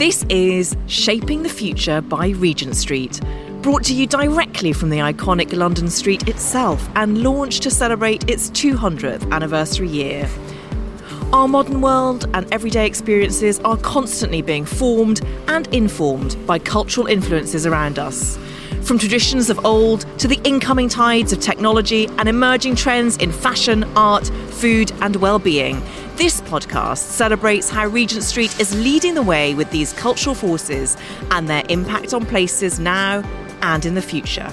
This is Shaping the Future by Regent Street, brought to you directly from the iconic London street itself and launched to celebrate its 200th anniversary year. Our modern world and everyday experiences are constantly being formed and informed by cultural influences around us. From traditions of old to the incoming tides of technology and emerging trends in fashion, art, food, and well-being, this podcast celebrates how Regent Street is leading the way with these cultural forces and their impact on places now and in the future.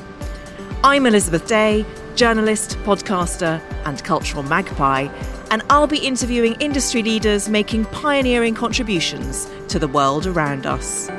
I'm Elizabeth Day, journalist, podcaster, and cultural magpie, and I'll be interviewing industry leaders making pioneering contributions to the world around us.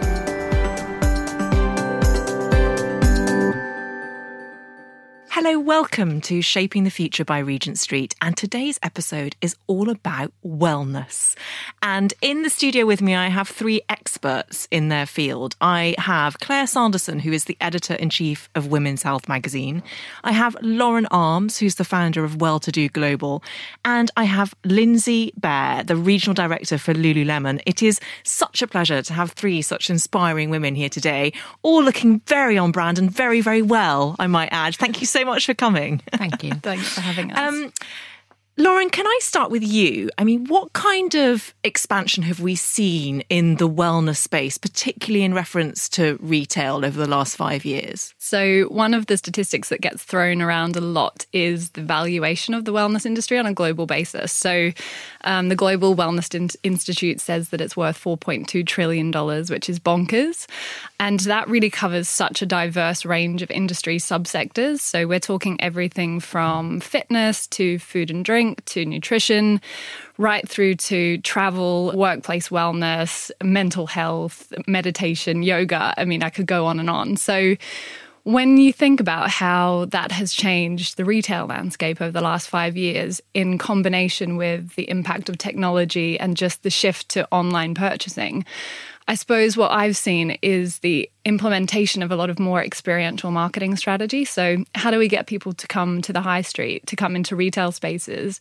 Hello, welcome to Shaping the Future by Regent Street. And today's episode is all about wellness. And in the studio with me, I have three experts in their field. I have Claire Sanderson, who is the editor in chief of Women's Health magazine. I have Lauren Armes, who's the founder of Well To Do Global. And I have Lindsay Bear, the regional director for Lululemon. It is such a pleasure to have three such inspiring women here today, all looking very on brand and very, very well, I might add. Thank you so much much for coming. Thank you. Thanks for having us. Um, Lauren, can I start with you? I mean, what kind of expansion have we seen in the wellness space, particularly in reference to retail over the last five years? So, one of the statistics that gets thrown around a lot is the valuation of the wellness industry on a global basis. So, um, the Global Wellness Institute says that it's worth $4.2 trillion, which is bonkers. And that really covers such a diverse range of industry subsectors. So, we're talking everything from fitness to food and drink to nutrition, right through to travel, workplace wellness, mental health, meditation, yoga. I mean, I could go on and on. So, when you think about how that has changed the retail landscape over the last five years, in combination with the impact of technology and just the shift to online purchasing, I suppose what I've seen is the implementation of a lot of more experiential marketing strategy. So, how do we get people to come to the high street, to come into retail spaces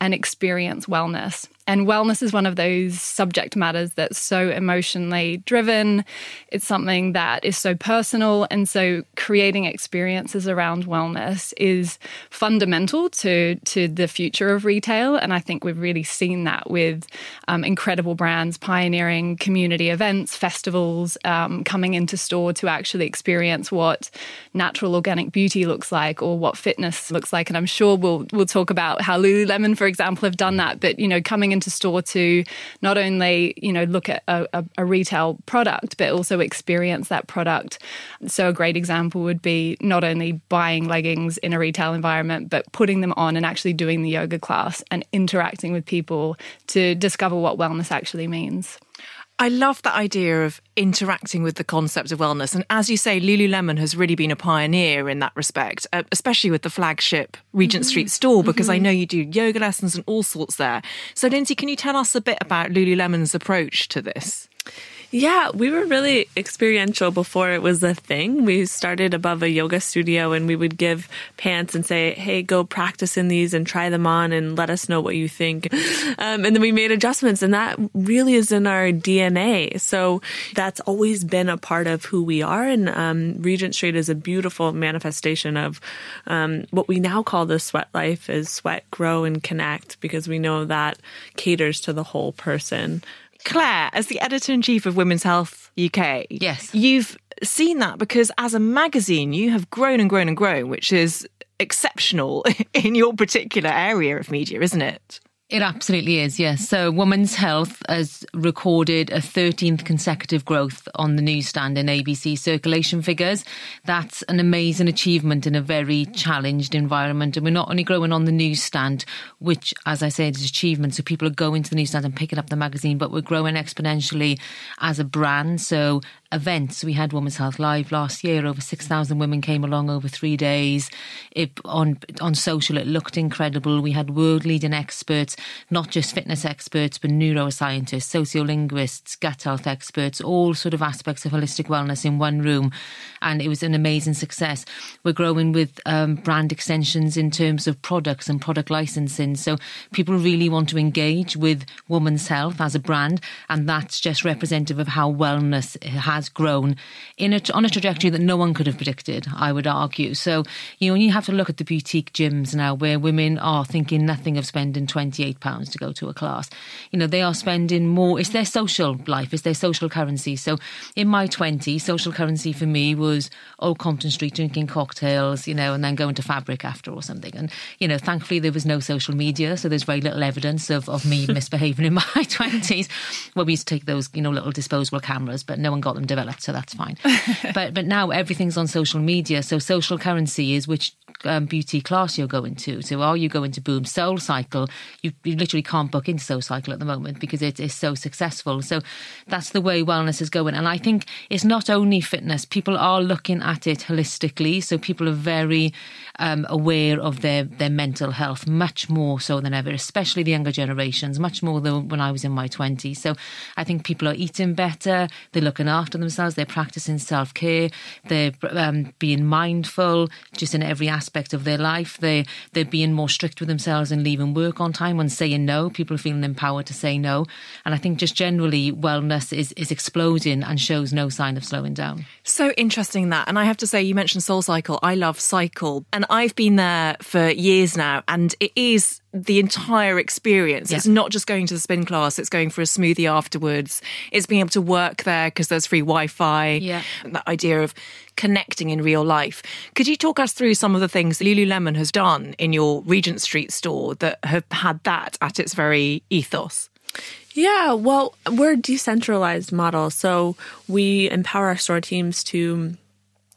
and experience wellness? And wellness is one of those subject matters that's so emotionally driven. It's something that is so personal. And so creating experiences around wellness is fundamental to, to the future of retail. And I think we've really seen that with um, incredible brands pioneering community events, festivals, um, coming into store to actually experience what natural organic beauty looks like or what fitness looks like. And I'm sure we'll, we'll talk about how Lululemon, for example, have done that. But, you know, coming into store to not only you know look at a, a, a retail product but also experience that product. So a great example would be not only buying leggings in a retail environment but putting them on and actually doing the yoga class and interacting with people to discover what wellness actually means. I love that idea of interacting with the concept of wellness. And as you say, Lululemon has really been a pioneer in that respect, uh, especially with the flagship Regent mm-hmm. Street store, because mm-hmm. I know you do yoga lessons and all sorts there. So, Lindsay, can you tell us a bit about Lululemon's approach to this? Yeah, we were really experiential before it was a thing. We started above a yoga studio and we would give pants and say, hey, go practice in these and try them on and let us know what you think. Um, and then we made adjustments and that really is in our DNA. So that's always been a part of who we are. And um, Regent Street is a beautiful manifestation of um, what we now call the sweat life is sweat, grow, and connect because we know that caters to the whole person. Claire, as the editor in chief of Women's Health UK, yes, you've seen that because as a magazine, you have grown and grown and grown, which is exceptional in your particular area of media, isn't it? It absolutely is, yes. So, Women's Health has recorded a 13th consecutive growth on the newsstand in ABC circulation figures. That's an amazing achievement in a very challenged environment. And we're not only growing on the newsstand, which, as I said, is achievement. So, people are going to the newsstand and picking up the magazine, but we're growing exponentially as a brand. So, events. We had Women's Health Live last year. Over 6,000 women came along over three days. It, on, on social, it looked incredible. We had world leading experts not just fitness experts, but neuroscientists, sociolinguists, gut health experts, all sort of aspects of holistic wellness in one room. And it was an amazing success. We're growing with um, brand extensions in terms of products and product licensing. So people really want to engage with women's health as a brand. And that's just representative of how wellness has grown in a, on a trajectory that no one could have predicted, I would argue. So, you know, you have to look at the boutique gyms now where women are thinking nothing of spending £28 to go to a class. You know, they are spending more, it's their social life, it's their social currency. So in my 20s, social currency for me was Old Compton Street drinking cocktails, you know, and then going to fabric after or something. And, you know, thankfully there was no social media, so there's very little evidence of, of me misbehaving in my 20s. Well, we used to take those, you know, little disposable cameras, but no one got them developed, so that's fine. but but now everything's on social media, so social currency is which um, beauty class you're going to. So are you going to Boom Soul Cycle? You, you literally can't book into Soul Cycle at the moment because it is so successful. So that's the way wellness is going. And I think it's not only fitness, people are looking at it holistically. So people are very um, aware of their, their mental health, much more so than ever, especially the younger generations, much more than when I was in my 20s. So I think people are eating better, they're looking after themselves, they're practicing self care, they're um, being mindful just in every aspect of their life. They they're being more strict with themselves and leaving work on time saying no. People are feeling empowered to say no. And I think just generally wellness is is exploding and shows no sign of slowing down. So interesting that. And I have to say you mentioned Soul Cycle. I love cycle. And I've been there for years now and it is the entire experience. Yeah. It's not just going to the spin class, it's going for a smoothie afterwards. It's being able to work there because there's free Wi Fi. Yeah. That idea of connecting in real life. Could you talk us through some of the things Lululemon has done in your Regent Street store that have had that at its very ethos? Yeah, well, we're a decentralized model, so we empower our store teams to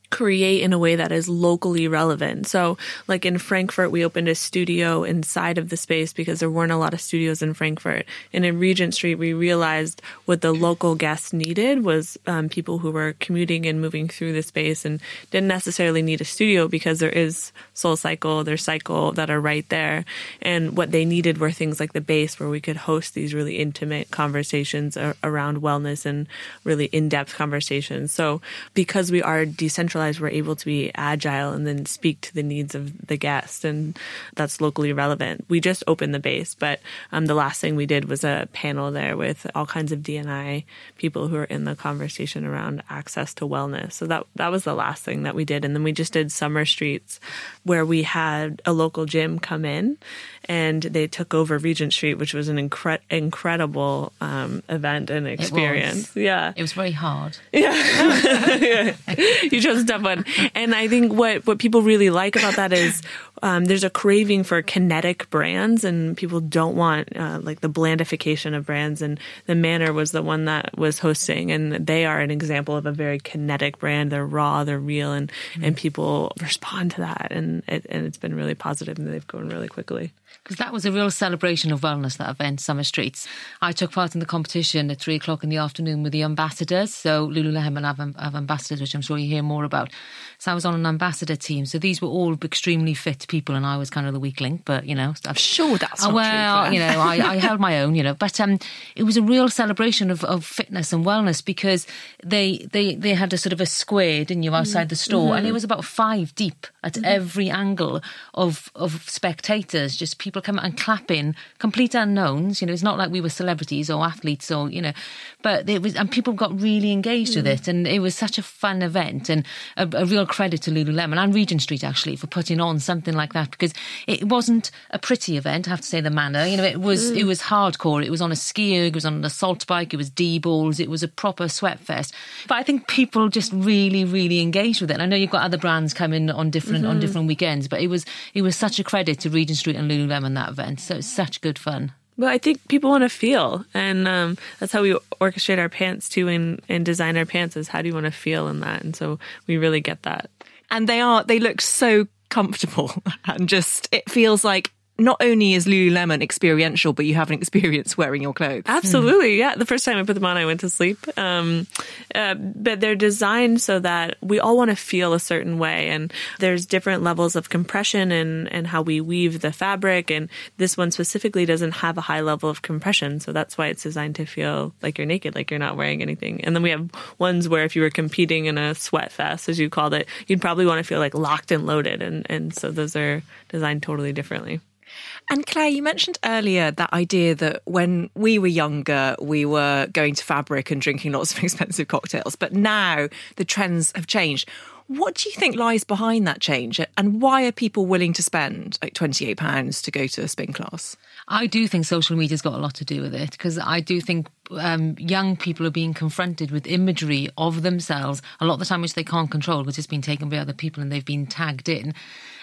create in a way that is locally relevant. So, like in Frankfurt, we opened a studio inside of the space because there weren't a lot of studios in Frankfurt. And in Regent Street, we realized what the local guests needed was um, people who were commuting and moving through the space and didn't necessarily need a studio because there is Soul Cycle, there's Cycle that are right there. And what they needed were things like the base where we could host these really intimate conversations around wellness and really in-depth conversations. So, because we are decentralized we're able to be agile and then speak to the needs of the guest, and that's locally relevant. We just opened the base, but um, the last thing we did was a panel there with all kinds of DNI people who are in the conversation around access to wellness. So that that was the last thing that we did, and then we just did summer streets, where we had a local gym come in and they took over Regent Street, which was an incre- incredible um, event and experience. It yeah, it was very hard. Yeah, you chose a tough one. And I think what what people really like about that is um, there's a craving for kinetic brands, and people don't want uh, like the blandification of brands. And the Manor was the one that was hosting, and they are an example of a very kinetic brand. They're raw, they're real, and mm-hmm. and people respond to that, and it, and it's been really positive, and they've grown really quickly because that was a real celebration of wellness, that event, Summer Streets. I took part in the competition at three o'clock in the afternoon with the ambassadors. So Lululemon have, have ambassadors, which I'm sure you hear more about. So I was on an ambassador team. So these were all extremely fit people, and I was kind of the weak link. But you know, I'm sure that's well, true, you know, I, I, held my own. You know, but um, it was a real celebration of, of fitness and wellness because they they they had a sort of a square, didn't you, outside the store, mm-hmm. and it was about five deep at mm-hmm. every angle of of spectators, just people coming and clapping, complete unknowns. You know, it's not like we were celebrities or athletes or you know, but it was, and people got really engaged mm. with it, and it was such a fun event and a, a real credit to Lululemon and Regent Street actually for putting on something like that because it wasn't a pretty event. I have to say the Manor, you know, it was mm. it was hardcore. It was on a ski erg, it was on an assault bike, it was d balls, it was a proper sweat fest. But I think people just really, really engaged with it. And I know you've got other brands coming on different mm-hmm. on different weekends, but it was it was such a credit to Regent Street and Lululemon that event. So it's such good fun. Well, I think people want to feel, and um, that's how we orchestrate our pants too, and, and design our pants. Is how do you want to feel in that? And so we really get that and they are they look so comfortable and just it feels like not only is Lululemon experiential, but you have an experience wearing your clothes. Absolutely, yeah. The first time I put them on, I went to sleep. Um, uh, but they're designed so that we all want to feel a certain way, and there's different levels of compression and and how we weave the fabric. And this one specifically doesn't have a high level of compression, so that's why it's designed to feel like you're naked, like you're not wearing anything. And then we have ones where if you were competing in a sweat fest, as you called it, you'd probably want to feel like locked and loaded, and and so those are designed totally differently. And Claire, you mentioned earlier that idea that when we were younger, we were going to fabric and drinking lots of expensive cocktails, but now the trends have changed. What do you think lies behind that change, and why are people willing to spend like twenty eight pounds to go to a spin class? I do think social media's got a lot to do with it because I do think um, young people are being confronted with imagery of themselves a lot of the time which they can't control, which has been taken by other people and they've been tagged in,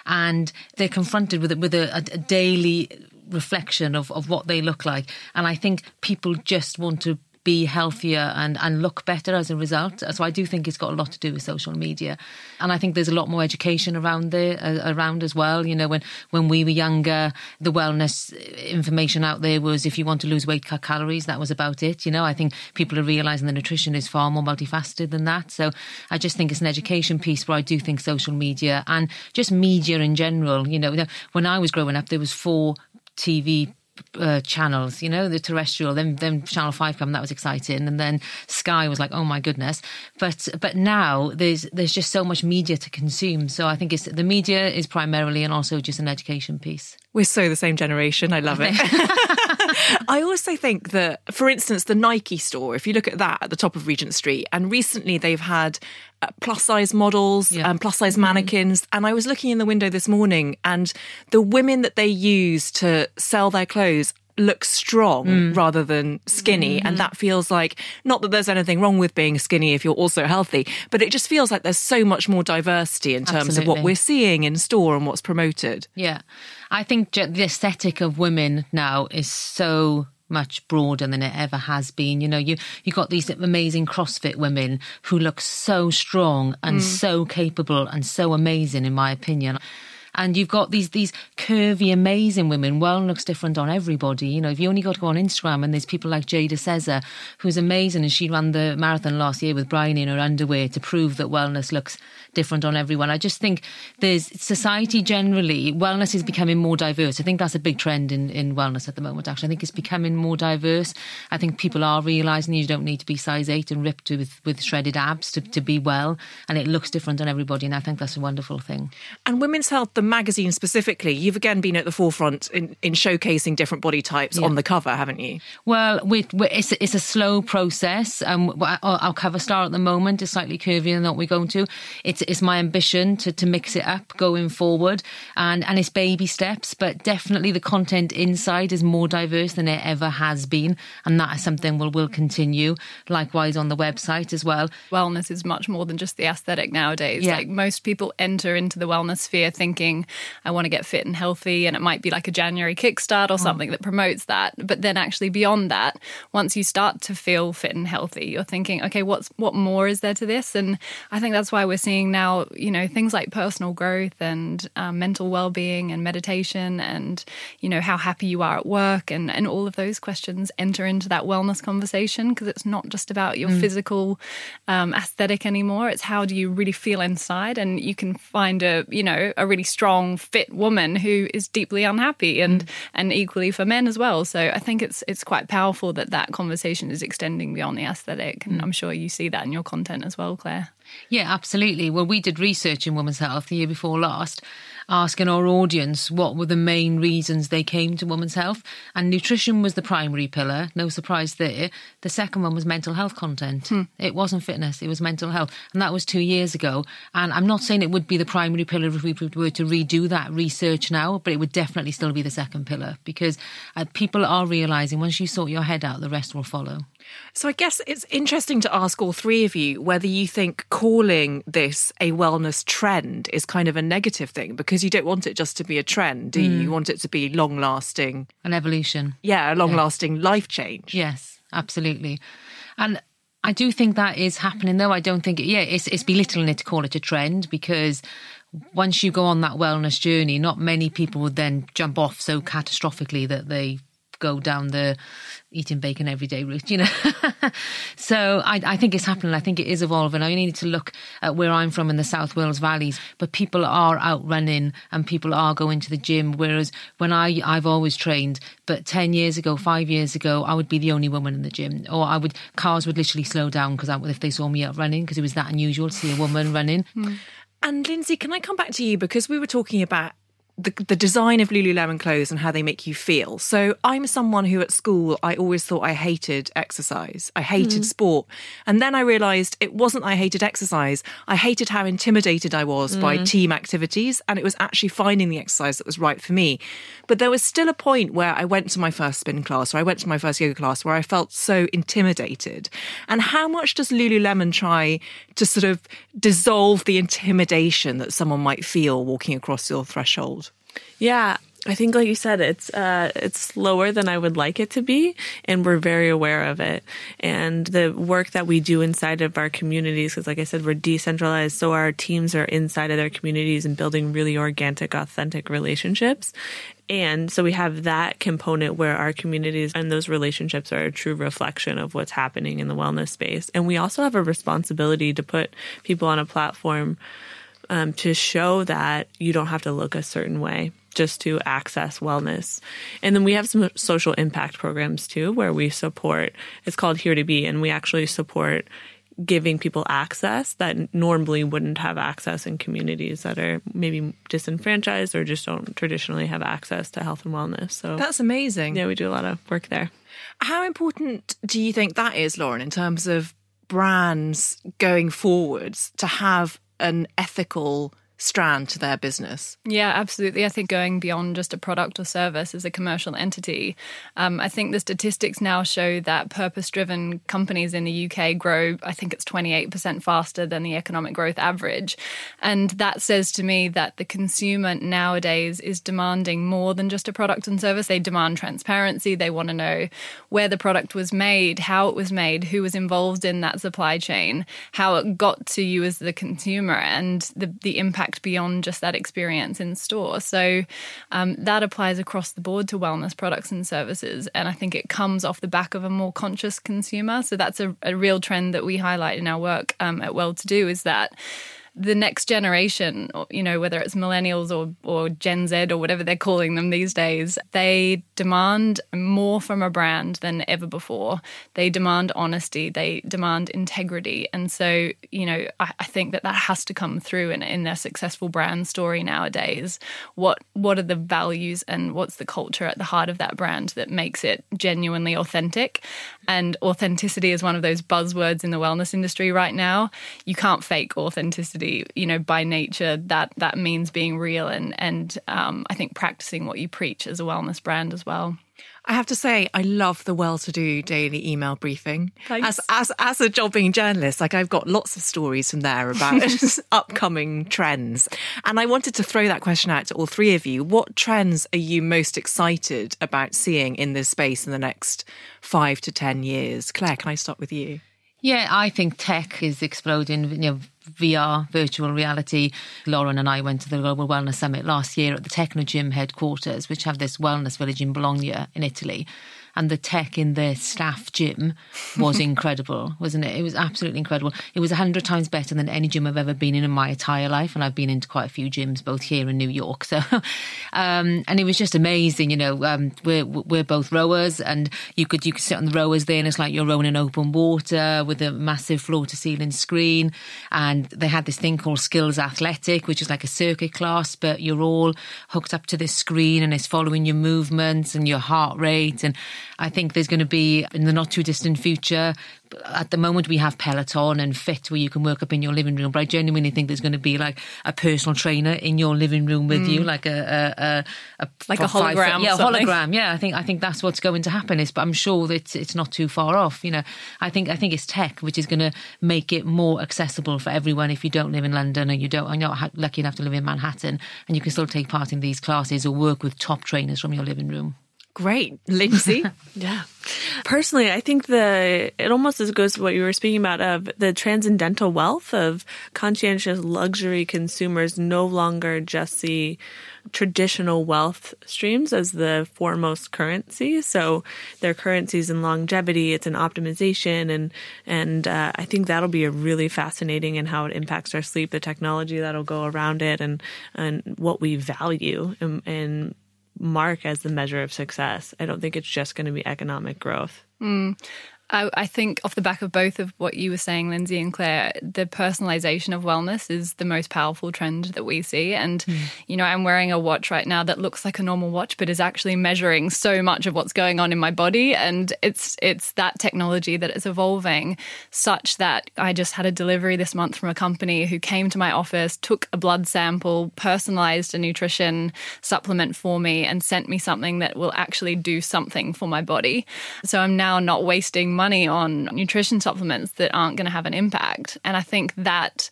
and they're confronted with with a, a daily reflection of, of what they look like. And I think people just want to be healthier and, and look better as a result. So I do think it's got a lot to do with social media, and I think there's a lot more education around there uh, around as well. You know, when when we were younger, the wellness information out there was if you want to lose weight, cut calories. That was about it. You know, I think people are realizing the nutrition is far more multifaceted than that. So I just think it's an education piece where I do think social media and just media in general. You know, when I was growing up, there was four TV uh, channels, you know, the terrestrial. Then, then Channel Five come. That was exciting, and then Sky was like, oh my goodness. But but now there's there's just so much media to consume. So I think it's the media is primarily and also just an education piece. We're so the same generation. I love it. I also think that, for instance, the Nike store, if you look at that at the top of Regent Street, and recently they've had uh, plus size models and yeah. um, plus size mannequins. Mm-hmm. And I was looking in the window this morning, and the women that they use to sell their clothes look strong mm. rather than skinny. Mm-hmm. And that feels like, not that there's anything wrong with being skinny if you're also healthy, but it just feels like there's so much more diversity in terms Absolutely. of what we're seeing in store and what's promoted. Yeah. I think the aesthetic of women now is so much broader than it ever has been. You know, you you got these amazing CrossFit women who look so strong and mm. so capable and so amazing, in my opinion and you've got these these curvy, amazing women. Well looks different on everybody. You know, if you only got to go on Instagram and there's people like Jada Cesar, who's amazing, and she ran the marathon last year with Bryony in her underwear to prove that wellness looks different on everyone. I just think there's society generally, wellness is becoming more diverse. I think that's a big trend in, in wellness at the moment, actually. I think it's becoming more diverse. I think people are realizing you don't need to be size eight and ripped with, with shredded abs to, to be well, and it looks different on everybody. And I think that's a wonderful thing. And Women's Health, the magazine specifically, you've again been at the forefront in, in showcasing different body types yeah. on the cover, haven't you? Well, we, we, it's, it's a slow process. Um, our, our cover star at the moment is slightly curvier than what we're going to. It's, it's my ambition to, to mix it up going forward. And, and it's baby steps, but definitely the content inside is more diverse than it ever has been. And that is something we'll, will continue. Likewise on the website as well. Wellness is much more than just the aesthetic nowadays. Yeah. Like most people enter into the wellness sphere thinking, I want to get fit and healthy. And it might be like a January kickstart or mm. something that promotes that. But then actually beyond that, once you start to feel fit and healthy, you're thinking, okay, what's what more is there to this? And I think that's why we're seeing now, you know, things like personal growth and um, mental well-being and meditation and, you know, how happy you are at work and, and all of those questions enter into that wellness conversation because it's not just about your mm. physical um, aesthetic anymore. It's how do you really feel inside and you can find a, you know, a really strong, fit woman who is deeply unhappy, and mm. and equally for men as well. So I think it's it's quite powerful that that conversation is extending beyond the aesthetic, and mm. I'm sure you see that in your content as well, Claire. Yeah, absolutely. Well, we did research in women's health the year before last, asking our audience what were the main reasons they came to women's health. And nutrition was the primary pillar, no surprise there. The second one was mental health content. Hmm. It wasn't fitness, it was mental health. And that was two years ago. And I'm not saying it would be the primary pillar if we were to redo that research now, but it would definitely still be the second pillar because uh, people are realizing once you sort your head out, the rest will follow. So I guess it's interesting to ask all three of you whether you think calling this a wellness trend is kind of a negative thing because you don't want it just to be a trend, do you? Mm. You want it to be long lasting. An evolution. Yeah, a long lasting yeah. life change. Yes, absolutely. And I do think that is happening though. I don't think, yeah, it's, it's belittling it to call it a trend because once you go on that wellness journey, not many people would then jump off so catastrophically that they go down the eating bacon every day route, you know. so I, I, think it's happening. I think it is evolving. I only need to look at where I'm from in the South Wales valleys, but people are out running and people are going to the gym. Whereas when I, I've always trained, but 10 years ago, five years ago, I would be the only woman in the gym or I would, cars would literally slow down because if they saw me out running because it was that unusual to see a woman running. Mm. And Lindsay, can I come back to you because we were talking about the, the design of Lululemon clothes and how they make you feel. So I'm someone who at school I always thought I hated exercise. I hated mm. sport. And then I realized it wasn't I hated exercise. I hated how intimidated I was mm. by team activities and it was actually finding the exercise that was right for me. But there was still a point where I went to my first spin class or I went to my first yoga class where I felt so intimidated. And how much does Lululemon try to sort of dissolve the intimidation that someone might feel walking across your threshold? Yeah, I think, like you said, it's uh, it's slower than I would like it to be, and we're very aware of it. And the work that we do inside of our communities, because, like I said, we're decentralized, so our teams are inside of their communities and building really organic, authentic relationships. And so we have that component where our communities and those relationships are a true reflection of what's happening in the wellness space. And we also have a responsibility to put people on a platform um, to show that you don't have to look a certain way just to access wellness. And then we have some social impact programs too, where we support, it's called Here to Be, and we actually support giving people access that normally wouldn't have access in communities that are maybe disenfranchised or just don't traditionally have access to health and wellness. So that's amazing. Yeah, we do a lot of work there. How important do you think that is, Lauren, in terms of brands going forwards to have an ethical strand to their business. Yeah, absolutely. I think going beyond just a product or service as a commercial entity, um, I think the statistics now show that purpose driven companies in the UK grow, I think it's 28% faster than the economic growth average. And that says to me that the consumer nowadays is demanding more than just a product and service. They demand transparency. They want to know where the product was made, how it was made, who was involved in that supply chain, how it got to you as the consumer, and the, the impact impact beyond just that experience in store. So um, that applies across the board to wellness products and services. And I think it comes off the back of a more conscious consumer. So that's a, a real trend that we highlight in our work um, at Well to Do is that the next generation, you know, whether it's millennials or, or Gen Z or whatever they're calling them these days, they demand more from a brand than ever before. They demand honesty, they demand integrity. And so, you know, I, I think that that has to come through in, in their successful brand story nowadays. What, what are the values and what's the culture at the heart of that brand that makes it genuinely authentic? And authenticity is one of those buzzwords in the wellness industry right now. You can't fake authenticity you know by nature that that means being real and and um, I think practicing what you preach as a wellness brand as well. I have to say, I love the well-to-do daily email briefing. Thanks. As as as a jobbing journalist, like I've got lots of stories from there about upcoming trends, and I wanted to throw that question out to all three of you. What trends are you most excited about seeing in this space in the next five to ten years? Claire, can I start with you? Yeah, I think tech is exploding. You know, VR, virtual reality. Lauren and I went to the Global Wellness Summit last year at the Technogym headquarters, which have this wellness village in Bologna in Italy and the tech in the staff gym was incredible, wasn't it? It was absolutely incredible. It was a hundred times better than any gym I've ever been in in my entire life, and I've been into quite a few gyms, both here in New York. So, um, and it was just amazing. You know, um, we're we're both rowers, and you could you could sit on the rowers there, and it's like you're rowing in open water with a massive floor to ceiling screen. And they had this thing called Skillathletic, which is like a circuit class, but you're all hooked up to this screen, and it's following your movements and your heart rate and I think there's going to be in the not too distant future at the moment we have Peloton and FIIT where you can work up in your living room, but I genuinely think there's going to be like a personal trainer in your living room with mm. you, like a, a, a, a like a hologram, yeah, hologram. Yeah, I think I think that's what's going to happen. Is, but I'm sure that it's, it's not too far off. You know, I think I think it's tech which is going to make it more accessible for everyone. If you don't live in London and you don't, I'm not lucky enough to live in Manhattan, and you can still take part in these classes or work with top trainers from your living room. Great. Lindsay? yeah. Personally, I think the it almost as goes to what you were speaking about of the transcendental wealth of conscientious luxury consumers no longer just see traditional wealth streams as the foremost currency. So their currencies in longevity, it's an optimization, and and uh, I think that'll be a really fascinating in how it impacts our sleep, the technology that'll go around it, and and what we value and, and mark as the measure of success. I don't think it's just going to be economic growth. Mm. I, I, think off the back of both of what you were saying, Lindsay and Claire, the personalization of wellness is the most powerful trend that we see. And, mm. you know, I'm wearing a watch right now that looks like a normal watch, but is actually measuring so much of what's going on in my body. And it's it's that technology that is evolving such that I just had a delivery this month from a company who came to my office, took a blood sample, personalized a nutrition supplement for me, and sent me something that will actually do something for my body. So I'm now not wasting money on nutrition supplements that aren't going to have an impact. And I think that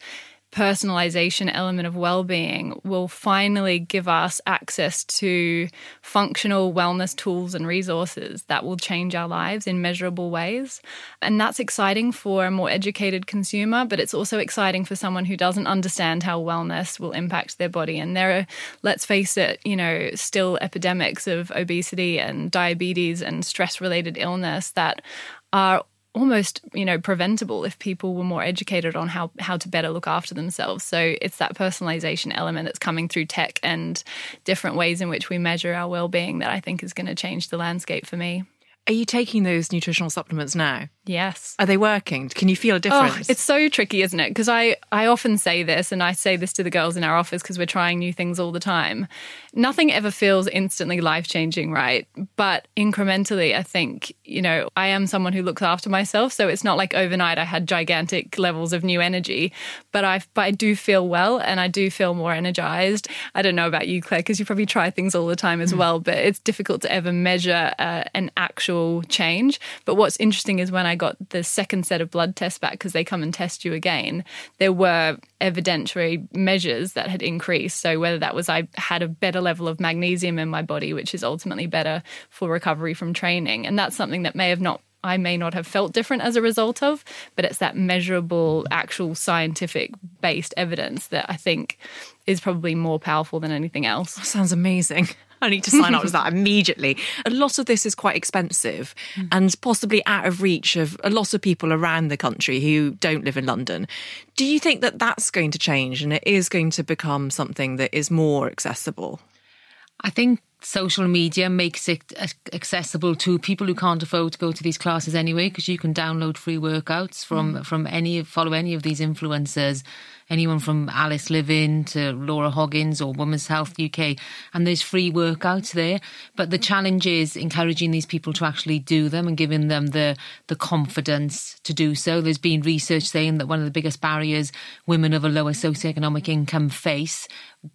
personalization element of well-being will finally give us access to functional wellness tools and resources that will change our lives in measurable ways and that's exciting for a more educated consumer but it's also exciting for someone who doesn't understand how wellness will impact their body and there are let's face it you know still epidemics of obesity and diabetes and stress related illness that are almost you know preventable if people were more educated on how how to better look after themselves. So it's that personalization element that's coming through tech and different ways in which we measure our well-being that i think is going to change the landscape for me are you taking those nutritional supplements now Yes. Are they working? Can you feel a oh, difference? Oh, it's so tricky, isn't it? Because I, I often say this, and I say this to the girls in our office because we're trying new things all the time. Nothing ever feels instantly life changing, right? But incrementally, I think, you know, I am someone who looks after myself. So it's not like overnight I had gigantic levels of new energy, but I, but I do feel well and I do feel more energized. I don't know about you, Claire, because you probably try things all the time as mm. well, but it's difficult to ever measure uh, an actual change. But what's interesting is when I got the second set of blood tests back because they come and test you again, there were evidentiary measures that had increased. So whether that was I had a better level of magnesium in my body, which is ultimately better for recovery from training, and that's something that may have not I may not have felt different as a result of, but it's that measurable, actual scientific based evidence that I think is probably more powerful than anything else. That sounds amazing. I need to sign up to that immediately. A lot of this is quite expensive mm. and possibly out of reach of a lot of people around the country who don't live in London. Do you think that that's going to change and it is going to become something that is more accessible? I think social media makes it accessible to people who can't afford to go to these classes anyway because you can download free workouts from mm. from any follow any of these influencers anyone from Alice Liveing to Laura Hoggins or Women's Health UK, and there's free workouts there. But the challenge is encouraging these people to actually do them and giving them the the confidence to do so. There's been research saying that one of the biggest barriers women of a lower socioeconomic income face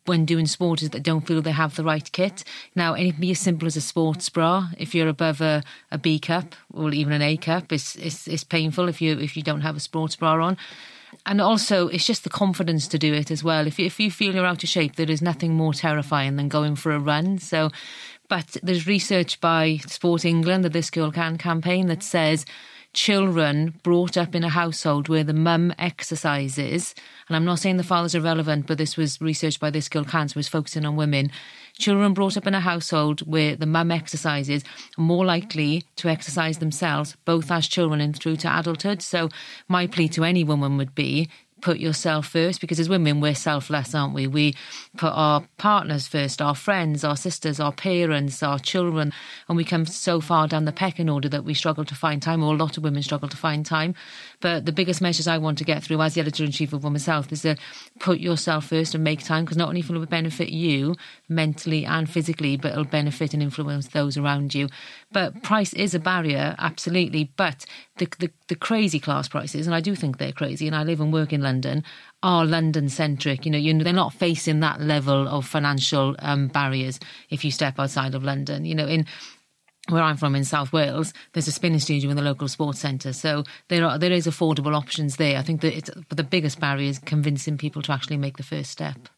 when doing sport is that don't feel they have the right kit. Now, it can be as simple as a sports bra. If you're above a, a B cup or even an A cup, it's, it's, it's painful if you if you don't have a sports bra on and also it's just the confidence to do it as well. If you, if you feel you're out of shape, there is nothing more terrifying than going for a run. So, but there's research by Sport England, the This Girl Can campaign, that says children brought up in a household where the mum exercises, and I'm not saying the fathers are relevant, but this was research by This Girl Can, so was focusing on women. Children brought up in a household where the mum exercises are more likely to exercise themselves, both as children and through to adulthood. So, my plea to any woman would be put yourself first because as women we're selfless aren't we? We put our partners first our friends our sisters our parents our children and we come so far down the pecking order that we struggle to find time or a lot of women struggle to find time. But the biggest measures I want to get through as the editor in chief of Women's Health is to put yourself first and make time because not only will it benefit you mentally and physically but it'll benefit and influence those around you but price is a barrier absolutely but the, the, the crazy class prices and I do think they're crazy and I live and work in London are London centric. You know, you know, they're not facing that level of financial um, barriers if you step outside of London. You know, in where I'm from in South Wales, there's a spinning studio in the local sports centre, so there are there is affordable options there. I think that it's, the biggest barrier is convincing people to actually make the first step.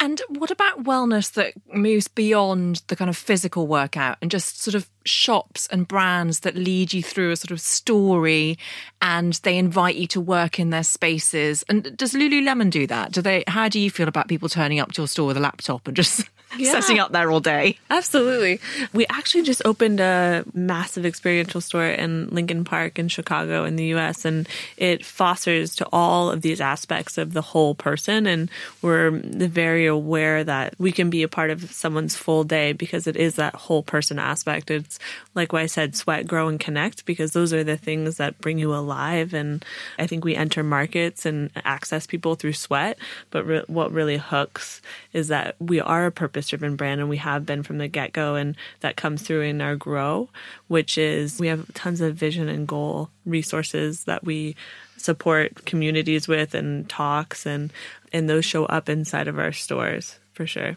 And what about wellness that moves beyond the kind of physical workout and just sort of shops and brands that lead you through a sort of story and they invite you to work in their spaces? And does Lululemon do that? Do they how do you feel about people turning up to your store with a laptop and just yeah. setting up there all day. Absolutely. We actually just opened a massive experiential store in Lincoln Park in Chicago in the US, and it fosters to all of these aspects of the whole person. And we're very aware that we can be a part of someone's full day because it is that whole person aspect. It's like what I said sweat, grow, and connect because those are the things that bring you alive. And I think we enter markets and access people through sweat. But re- what really hooks is that we are a purpose purpose driven brand and we have been from the get go. And that comes through in our grow, which is we have tons of vision and goal resources that we support communities with and talks and and those show up inside of our stores for sure.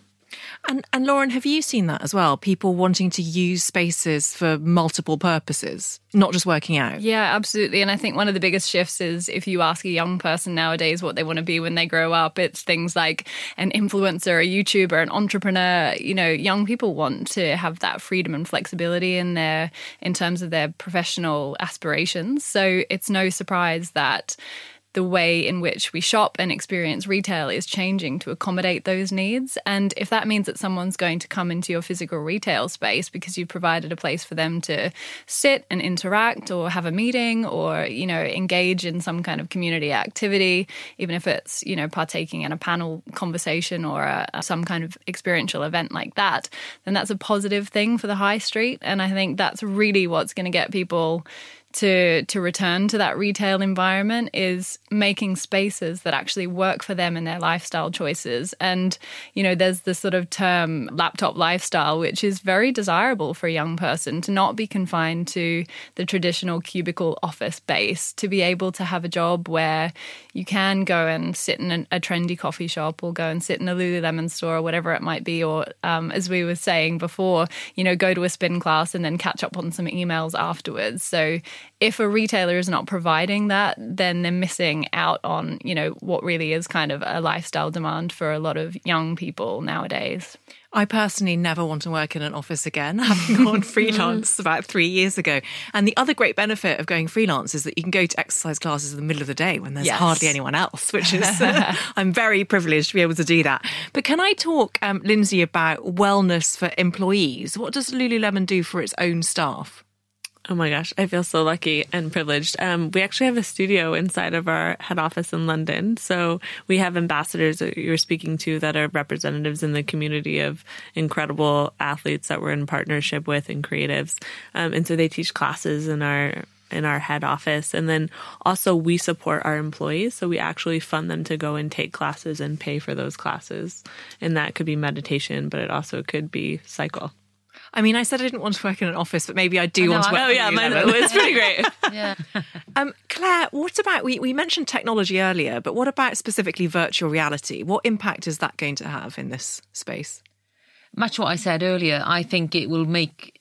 And and Lauren, have you seen that as well? People wanting to use spaces for multiple purposes, not just working out. Yeah, absolutely. And I think one of the biggest shifts is if you ask a young person nowadays what they want to be when they grow up, it's things like an influencer, a YouTuber, an entrepreneur. You know, young people want to have that freedom and flexibility in their in terms of their professional aspirations. So it's no surprise that the way in which we shop and experience retail is changing to accommodate those needs. And if that means that someone's going to come into your physical retail space because you've provided a place for them to sit and interact or have a meeting or, you know, engage in some kind of community activity, even if it's, you know, partaking in a panel conversation or a, some kind of experiential event like that, then that's a positive thing for the high street. And I think that's really what's going to get people to to return to that retail environment is making spaces that actually work for them and their lifestyle choices. And you know there's this sort of term laptop lifestyle which is very desirable for a young person to not be confined to the traditional cubicle office base to be able to have a job where you can go and sit in a, a trendy coffee shop or go and sit in a Lululemon store or whatever it might be. Or um, as we were saying before you know go to a spin class and then catch up on some emails afterwards. So if a retailer is not providing that, then they're missing out on, you know, what really is kind of a lifestyle demand for a lot of young people nowadays. I personally never want to work in an office again, having gone freelance about three years ago. And the other great benefit of going freelance is that you can go to exercise classes in the middle of the day when there's yes. hardly anyone else, which is, uh, I'm very privileged to be able to do that. But can I talk, um, Lindsay, about wellness for employees? What does Lululemon do for its own staff? Oh my gosh, I feel so lucky and privileged. Um, we actually have a studio inside of our head office in London. So we have ambassadors that you're speaking to that are representatives in the community of incredible athletes that we're in partnership with and creatives. Um, and so they teach classes in our in our head office. And then also we support our employees. So we actually fund them to go and take classes and pay for those classes. And that could be meditation, but it also could be cycle. I mean, I said I didn't want to work in an office, but maybe I do I want to work. Oh yeah, mine, it's pretty great. yeah. Um, Claire, what about we, we mentioned technology earlier, but what about specifically virtual reality? What impact is that going to have in this space? Much what I said earlier, I think it will make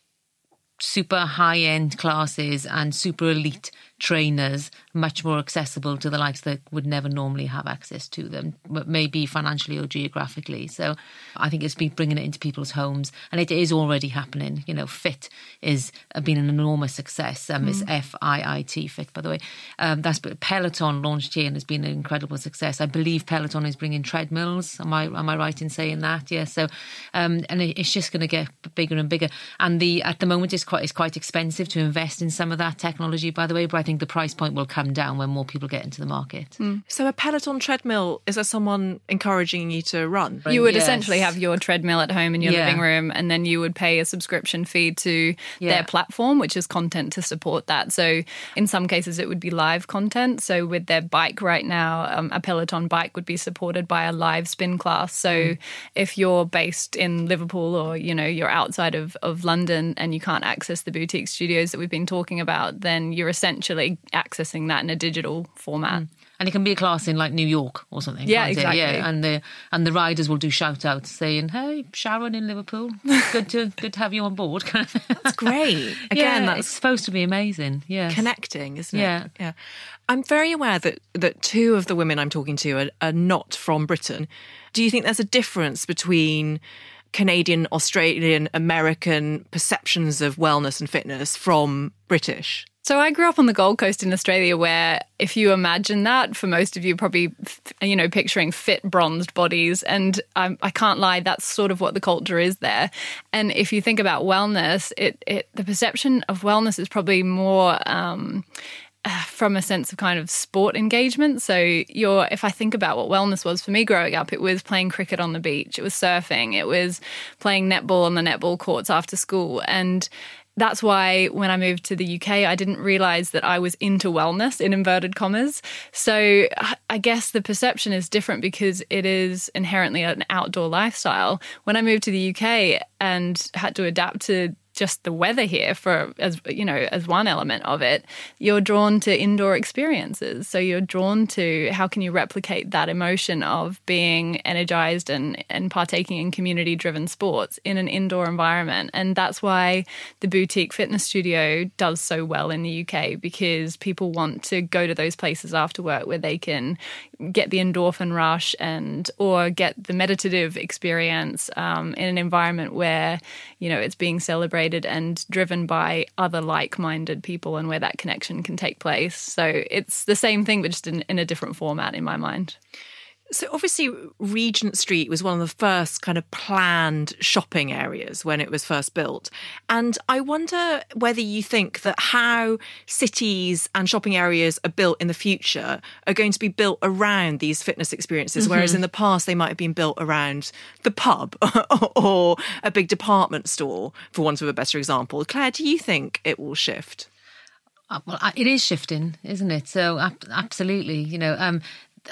super high end classes and super elite trainers much more accessible to the likes that would never normally have access to them, but maybe financially or geographically. So I think it's been bringing it into people's homes, and it is already happening. You know, FIIT is uh, been an enormous success. Um, mm. It's F I I T FIIT, by the way. Um, that's Peloton launched here and has been an incredible success. I believe Peloton is bringing treadmills. Am I am I right in saying that? Yeah. So, um, and it, it's just going to get bigger and bigger. And the at the moment it's quite it's quite expensive to invest in some of that technology. By the way, but I think the price point will come down when more people get into the market. Mm. So a Peloton treadmill is there someone encouraging you to run? You would yes. essentially have your treadmill at home in your yeah. living room, and then you would pay a subscription fee to yeah. their platform, which is content to support that. So in some cases, it would be live content. So with their bike right now, um, a Peloton bike would be supported by a live spin class. So mm. if you're based in Liverpool or you know you're outside of, of London and you can't access the boutique studios that we've been talking about, then you're essentially accessing that in a digital format. Mm. And it can be a class in like New York or something. Yeah, exactly. Yeah, and the and the riders will do shout outs saying, "Hey, Sharon in Liverpool, good to good to have you on board." that's great. Again, yeah, that's supposed to be amazing. Yeah, connecting, isn't it? Yeah, yeah. I'm very aware that that two of the women I'm talking to are, are not from Britain. Do you think there's a difference between Canadian, Australian, American perceptions of wellness and fitness from British? So I grew up on the Gold Coast in Australia, where if you imagine that, for most of you, probably you know picturing fit, bronzed bodies, and I, I can't lie, that's sort of what the culture is there. And if you think about wellness, it, it the perception of wellness is probably more. Um, from a sense of kind of sport engagement. So you're if I think about what wellness was for me growing up, it was playing cricket on the beach, it was surfing, it was playing netball on the netball courts after school. And that's why when I moved to the UK, I didn't realize that I was into wellness in inverted commas. So I guess the perception is different because it is inherently an outdoor lifestyle. When I moved to the UK and had to adapt to just the weather here for as you know as one element of it you're drawn to indoor experiences. So you're drawn to how can you replicate that emotion of being energized and and partaking in community driven sports in an indoor environment. And that's why the boutique fitness studio does so well in the UK because people want to go to those places after work where they can get the endorphin rush and or get the meditative experience um, in an environment where you know it's being celebrated and driven by other like-minded people and where that connection can take place. So it's the same thing but just in, in a different format in my mind so, obviously, Regent Street was one of the first kind of planned shopping areas when it was first built. And I wonder whether you think that how cities and shopping areas are built in the future are going to be built around these fitness experiences, mm-hmm. whereas in the past they might have been built around the pub or a big department store, for want of a better example. Claire, do you think it will shift? Uh, well, it is shifting, isn't it? So absolutely, you know, um,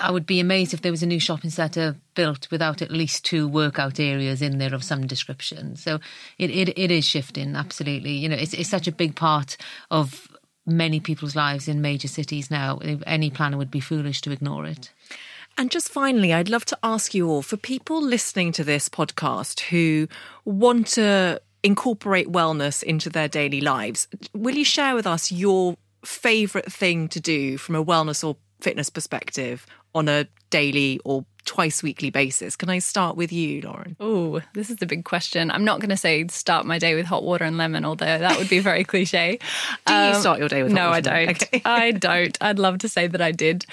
I would be amazed if there was a new shopping centre built without at least two workout areas in there of some description. So it, it, it is shifting, absolutely. You know, it's, it's such a big part of many people's lives in major cities now. Any planner would be foolish to ignore it. And just finally, I'd love to ask you all for people listening to this podcast who want to incorporate wellness into their daily lives, will you share with us your favourite thing to do from a wellness or fitness perspective on a daily or twice weekly basis. Can I start with you, Lauren? Oh, this is a big question. I'm not going to say start my day with hot water and lemon, although that would be very cliche. Do um, you start your day with no, I don't. Okay. I don't. I'd love to say that I did.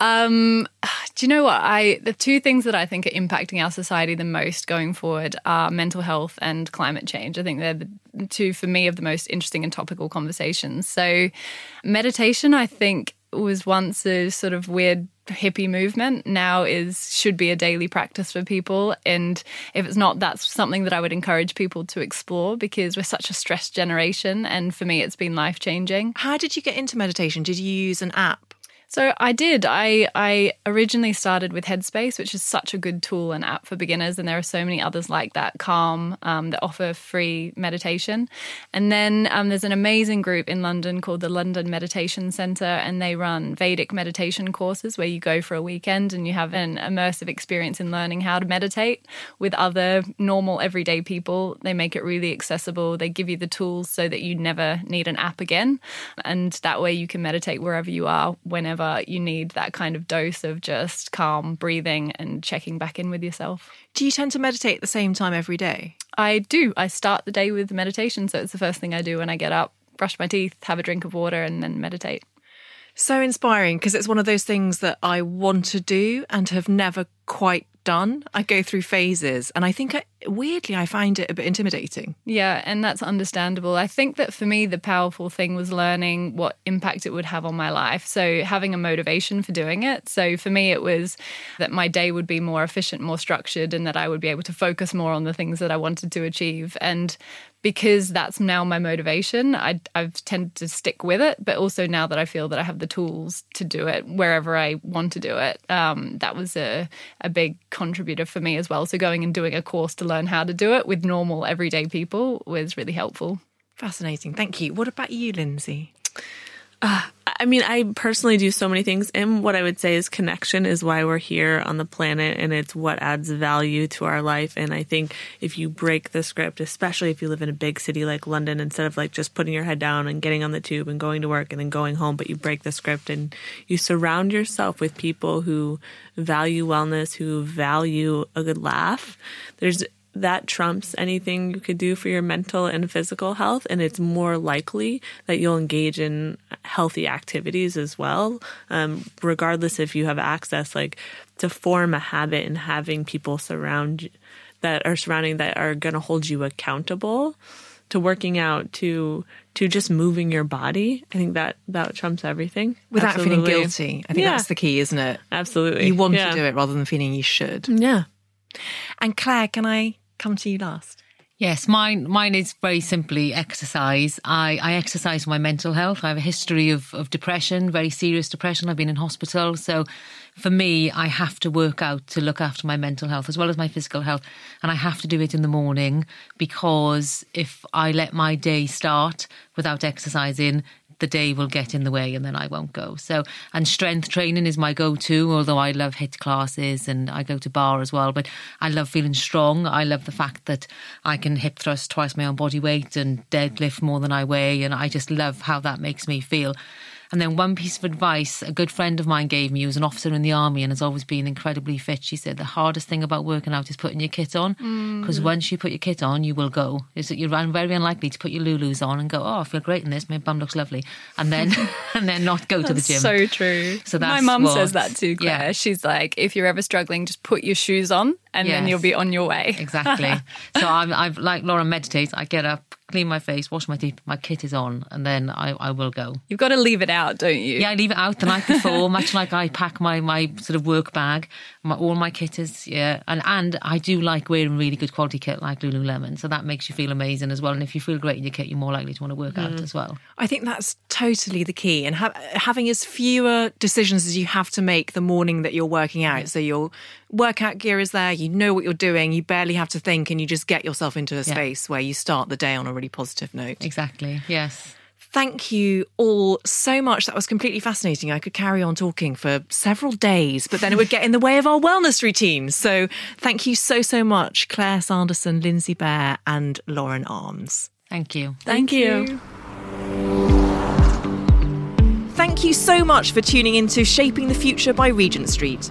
Um, do you know what? I the two things that I think are impacting our society the most going forward are mental health and climate change. I think they're the two for me of the most interesting and topical conversations. So, meditation, I think was once a sort of weird hippie movement now is should be a daily practice for people and if it's not that's something that I would encourage people to explore because we're such a stressed generation and for me it's been life changing. How did you get into meditation? Did you use an app? So I did. I I originally started with Headspace, which is such a good tool and app for beginners, and there are so many others like that. Calm um, that offer free meditation, and then um, there's an amazing group in London called the London Meditation Centre, and they run Vedic meditation courses where you go for a weekend and you have an immersive experience in learning how to meditate with other normal everyday people. They make it really accessible. They give you the tools so that you never need an app again, and that way you can meditate wherever you are, whenever whenever you need that kind of dose of just calm breathing and checking back in with yourself. Do you tend to meditate at the same time every day? I do. I start the day with meditation, so it's the first thing I do when I get up, brush my teeth, have a drink of water, and then meditate. So inspiring because it's one of those things that I want to do and have never quite done. I go through phases, and I think I, weirdly I find it a bit intimidating. Yeah, and that's understandable. I think that for me, the powerful thing was learning what impact it would have on my life. So having a motivation for doing it. So for me, it was that my day would be more efficient, more structured, and that I would be able to focus more on the things that I wanted to achieve. And because that's now my motivation, I, have tended to stick with it. But also now that I feel that I have the tools to do it wherever I want to do it, um, that was a, a big contributor for me as well. So going and doing a course to learn how to do it with normal everyday people was really helpful. Fascinating. Thank you. What about you, Lindsay? Uh, I mean, I personally do so many things. And what I would say is connection is why we're here on the planet and it's what adds value to our life. And I think if you break the script, especially if you live in a big city like London, instead of like just putting your head down and getting on the tube and going to work and then going home, but you break the script and you surround yourself with people who value wellness, who value a good laugh, there's that trumps anything you could do for your mental and physical health. And it's more likely that you'll engage in healthy activities as well, um, regardless if you have access, like to form a habit and having people surround that are surrounding that are going to hold you accountable to working out to to just moving your body i think that that trumps everything without Absolutely. feeling guilty i think yeah. that's the key isn't it Absolutely. you want yeah. to do it rather than feeling you should yeah and claire can i come to you last? Yes, mine mine is very simply exercise. I, I exercise my mental health. I have a history of, of depression, very serious depression. I've been in hospital. So for me, I have to work out to look after my mental health as well as my physical health. And I have to do it in the morning because if I let my day start without exercising, the day will get in the way and then I won't go. So, and strength training is my go to, although I love HIIT classes and I go to barre as well. But I love feeling strong. I love the fact that I can hip thrust twice my own body weight and deadlift more than I weigh. And I just love how that makes me feel. And then one piece of advice a good friend of mine gave me, who was an officer in the army and has always been incredibly fit. She said the hardest thing about working out is putting your kit on because mm. once you put your kit on, you will go. It's, you're very unlikely to put your Lulus on and go, oh, I feel great in this. My bum looks lovely, and then and then not go to the gym. So true. So my mum says that too. Claire. Yeah. She's like, if you're ever struggling, just put your shoes on and yes. then you'll be on your way. exactly. So I'm, I've like Laura meditates. I get up, clean my face, wash my teeth, my kit is on, and then I, I will go. You've got to leave it out, don't you? Yeah, I leave it out the night before, much like I pack my, my sort of work bag. My, all my kit is, yeah. And, and I do like wearing really good quality kit like Lululemon, so that makes you feel amazing as well. And if you feel great in your kit, you're more likely to want to work mm. out as well. I think that's totally the key. And ha- having as fewer decisions as you have to make the morning that you're working out. So your workout gear is there, you know what you're doing, you barely have to think, and you just get yourself into a space yeah. where you start the day on a really positive note. Exactly, yes. Thank you all so much. That was completely fascinating. I could carry on talking for several days, but then it would get in the way of our wellness routine. So thank you so, so much, Claire Sanderson, Lindsay Bear, and Lauren Armes. Thank you. Thank, thank you. you. Thank you so much for tuning in to Shaping the Future by Regent Street.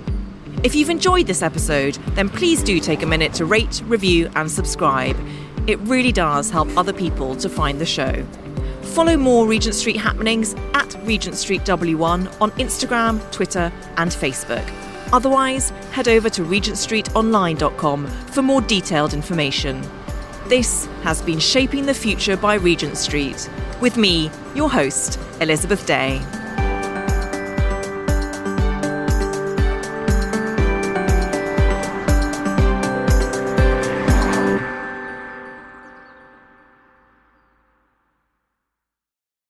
If you've enjoyed this episode, then please do take a minute to rate, review, and subscribe. It really does help other people to find the show. Follow more Regent Street happenings at Regent Street W1 on Instagram, Twitter, and Facebook. Otherwise, head over to regentstreetonline.com for more detailed information. This has been Shaping the Future by Regent Street, with me, your host, Elizabeth Day.